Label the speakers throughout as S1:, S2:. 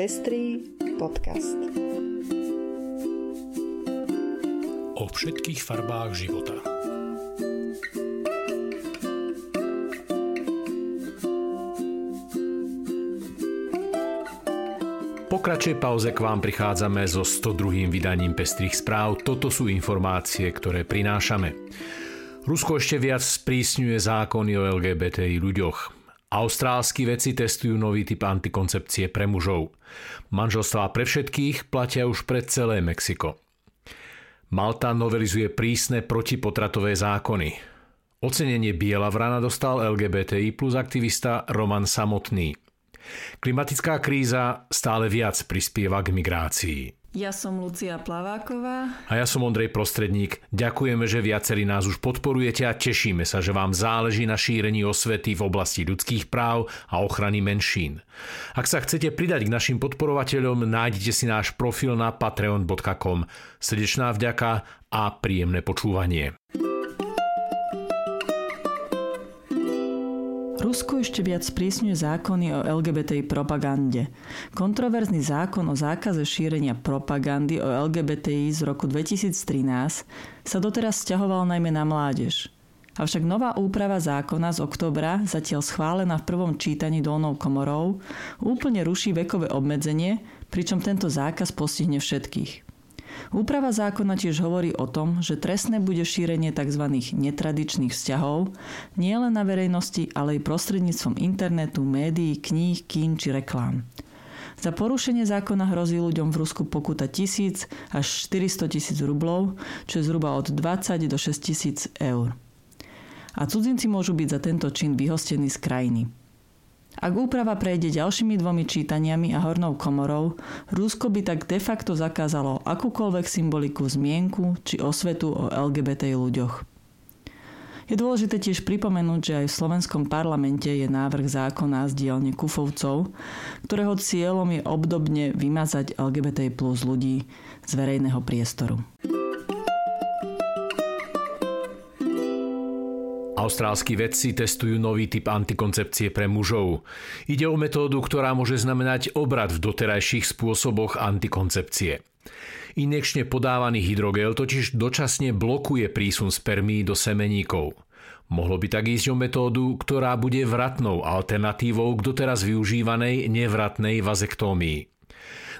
S1: Pestrý podcast.
S2: O všetkých farbách života. Po kratšej pauze k vám prichádzame so 102. vydaním Pestrých správ. Toto sú informácie, ktoré prinášame. Rusko ešte viac sprísňuje zákony o LGBTI ľuďoch. Austrálsky vedci testujú nový typ antikoncepcie pre mužov. Manželstvá pre všetkých platia už pre celé Mexiko. Malta novelizuje prísne protipotratové zákony. Ocenenie Biela vrana dostal LGBTI plus aktivista Roman Samotný. Klimatická kríza stále viac prispieva k migrácii.
S3: Ja som Lucia Plaváková.
S2: A ja som Ondrej Prostredník. Ďakujeme, že viacerí nás už podporujete a tešíme sa, že vám záleží na šírení osvety v oblasti ľudských práv a ochrany menšín. Ak sa chcete pridať k našim podporovateľom, nájdete si náš profil na patreon.com. Srdečná vďaka a príjemné počúvanie.
S3: Rusko ešte viac sprísňuje zákony o LGBTI propagande. Kontroverzný zákon o zákaze šírenia propagandy o LGBTI z roku 2013 sa doteraz stiahoval najmä na mládež. Avšak nová úprava zákona z oktobra, zatiaľ schválená v prvom čítaní dolnou komorou, úplne ruší vekové obmedzenie, pričom tento zákaz postihne všetkých. Úprava zákona tiež hovorí o tom, že trestné bude šírenie tzv. netradičných vzťahov nielen na verejnosti, ale aj prostredníctvom internetu, médií, kníh, kín či reklám. Za porušenie zákona hrozí ľuďom v Rusku pokuta 1000 až 400 tisíc rublov, čo je zhruba od 20 do 6 tisíc eur. A cudzinci môžu byť za tento čin vyhostení z krajiny. Ak úprava prejde ďalšími dvomi čítaniami a hornou komorou, Rusko by tak de facto zakázalo akúkoľvek symboliku zmienku či osvetu o LGBT ľuďoch. Je dôležité tiež pripomenúť, že aj v slovenskom parlamente je návrh zákona z dielne Kufovcov, ktorého cieľom je obdobne vymazať LGBT plus ľudí z verejného priestoru.
S2: Austrálski vedci testujú nový typ antikoncepcie pre mužov. Ide o metódu, ktorá môže znamenať obrad v doterajších spôsoboch antikoncepcie. Injekčne podávaný hydrogel totiž dočasne blokuje prísun spermí do semeníkov. Mohlo by tak ísť o metódu, ktorá bude vratnou alternatívou k doteraz využívanej nevratnej vazektómii.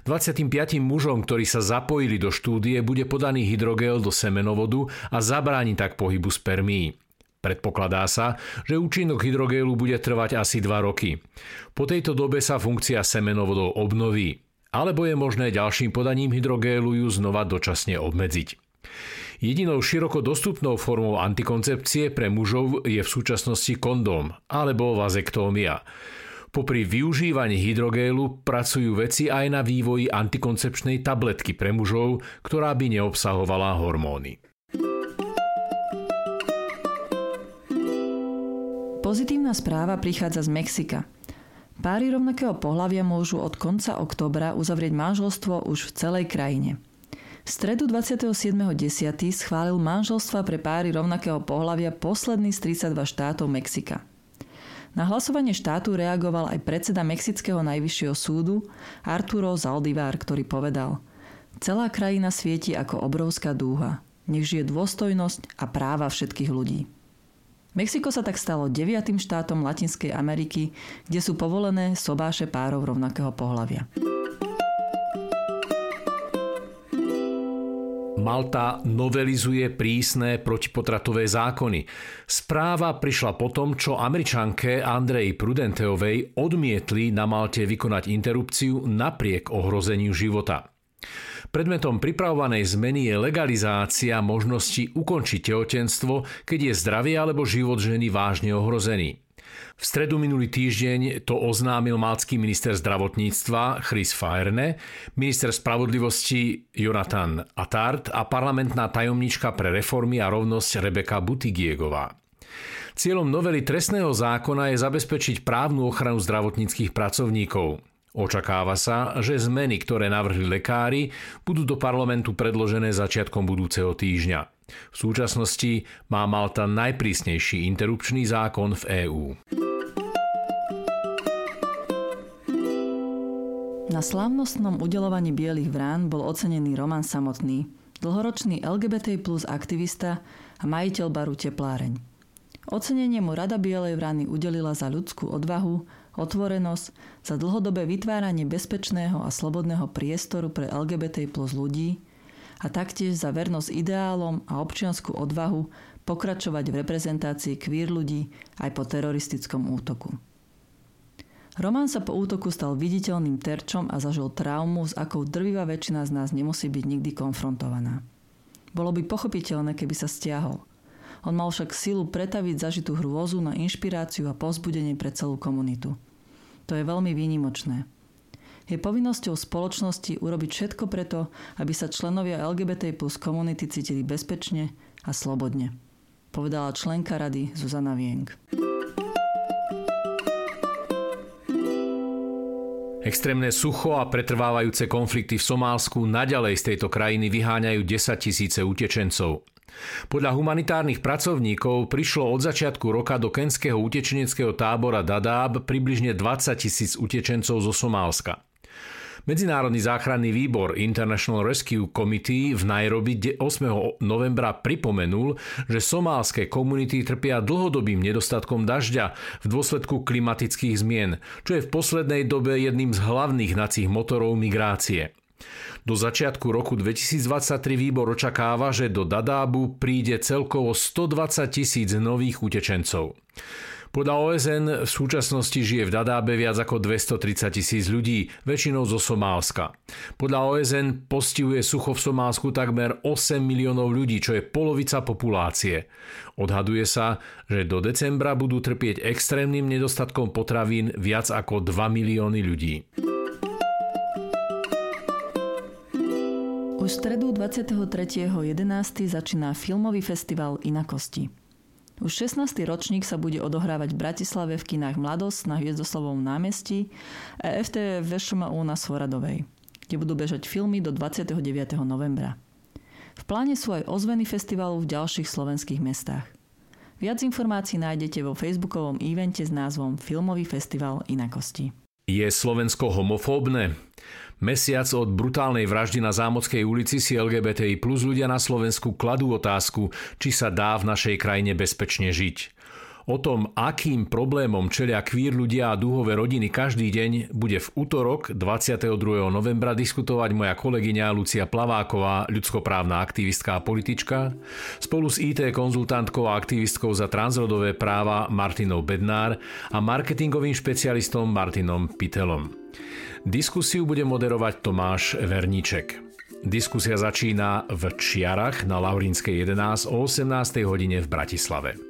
S2: 25 mužom, ktorí sa zapojili do štúdie, bude podaný hydrogel do semenovodu a zabráni tak pohybu spermí. Predpokladá sa, že účinok hydrogélu bude trvať asi 2 roky. Po tejto dobe sa funkcia semenovodov obnoví, alebo je možné ďalším podaním hydrogélu ju znova dočasne obmedziť. Jedinou široko dostupnou formou antikoncepcie pre mužov je v súčasnosti kondóm alebo vazektómia. Popri využívaní hydrogélu pracujú veci aj na vývoji antikoncepčnej tabletky pre mužov, ktorá by neobsahovala hormóny.
S3: Pozitívna správa prichádza z Mexika. Páry rovnakého pohľavia môžu od konca októbra uzavrieť manželstvo už v celej krajine. V stredu 27.10. schválil manželstva pre páry rovnakého pohľavia posledný z 32 štátov Mexika. Na hlasovanie štátu reagoval aj predseda Mexického najvyššieho súdu Arturo Zaldívar, ktorý povedal Celá krajina svieti ako obrovská dúha. Nech žije dôstojnosť a práva všetkých ľudí. Mexiko sa tak stalo deviatým štátom Latinskej Ameriky, kde sú povolené sobáše párov rovnakého pohľavia.
S2: Malta novelizuje prísne protipotratové zákony. Správa prišla po tom, čo američanke Andrej Prudenteovej odmietli na Malte vykonať interrupciu napriek ohrozeniu života. Predmetom pripravovanej zmeny je legalizácia možnosti ukončiť tehotenstvo, keď je zdravie alebo život ženy vážne ohrozený. V stredu minulý týždeň to oznámil malcký minister zdravotníctva Chris Faerne, minister spravodlivosti Jonathan Atard a parlamentná tajomnička pre reformy a rovnosť Rebeka Butigiegová. Cieľom novely trestného zákona je zabezpečiť právnu ochranu zdravotníckých pracovníkov. Očakáva sa, že zmeny, ktoré navrhli lekári, budú do parlamentu predložené začiatkom budúceho týždňa. V súčasnosti má Malta najprísnejší interrupčný zákon v EÚ.
S3: Na slávnostnom udelovaní Bielých vrán bol ocenený Roman Samotný, dlhoročný LGBT plus aktivista a majiteľ baru Tepláreň. Ocenenie mu Rada Bielej vrany udelila za ľudskú odvahu, otvorenosť, za dlhodobé vytváranie bezpečného a slobodného priestoru pre LGBT plus ľudí a taktiež za vernosť ideálom a občianskú odvahu pokračovať v reprezentácii queer ľudí aj po teroristickom útoku. Roman sa po útoku stal viditeľným terčom a zažil traumu, s akou drvivá väčšina z nás nemusí byť nikdy konfrontovaná. Bolo by pochopiteľné, keby sa stiahol. On mal však silu pretaviť zažitú hrôzu na inšpiráciu a pozbudenie pre celú komunitu. To je veľmi výnimočné. Je povinnosťou spoločnosti urobiť všetko preto, aby sa členovia LGBT plus komunity cítili bezpečne a slobodne. Povedala členka rady Zuzana Vieng.
S2: Extrémne sucho a pretrvávajúce konflikty v Somálsku naďalej z tejto krajiny vyháňajú 10 tisíce utečencov. Podľa humanitárnych pracovníkov prišlo od začiatku roka do kenského utečeneckého tábora Dadaab približne 20 tisíc utečencov zo Somálska. Medzinárodný záchranný výbor International Rescue Committee v Nairobi 8. novembra pripomenul, že somálske komunity trpia dlhodobým nedostatkom dažďa v dôsledku klimatických zmien, čo je v poslednej dobe jedným z hlavných nacích motorov migrácie. Do začiatku roku 2023 výbor očakáva, že do Dadábu príde celkovo 120 tisíc nových utečencov. Podľa OSN v súčasnosti žije v Dadábe viac ako 230 tisíc ľudí, väčšinou zo Somálska. Podľa OSN postihuje sucho v Somálsku takmer 8 miliónov ľudí, čo je polovica populácie. Odhaduje sa, že do decembra budú trpieť extrémnym nedostatkom potravín viac ako 2 milióny ľudí.
S3: Už stredu 23.11. začína filmový festival Inakosti. Už 16. ročník sa bude odohrávať v Bratislave v kinách Mladosť na Hviezdoslavovom námestí a FTV VŠMU na Svoradovej, kde budú bežať filmy do 29. novembra. V pláne sú aj ozveny festivalu v ďalších slovenských mestách. Viac informácií nájdete vo facebookovom evente s názvom Filmový festival inakosti.
S2: Je Slovensko homofóbne? Mesiac od brutálnej vraždy na Zámockej ulici si LGBTI plus ľudia na Slovensku kladú otázku, či sa dá v našej krajine bezpečne žiť. O tom, akým problémom čelia kvír ľudia a dúhové rodiny každý deň, bude v útorok 22. novembra diskutovať moja kolegyňa Lucia Plaváková, ľudskoprávna aktivistka a politička, spolu s IT konzultantkou a aktivistkou za transrodové práva Martinou Bednár a marketingovým špecialistom Martinom Pitelom. Diskusiu bude moderovať Tomáš Verníček. Diskusia začína v Čiarach na Laurínskej 11 o 18. hodine v Bratislave.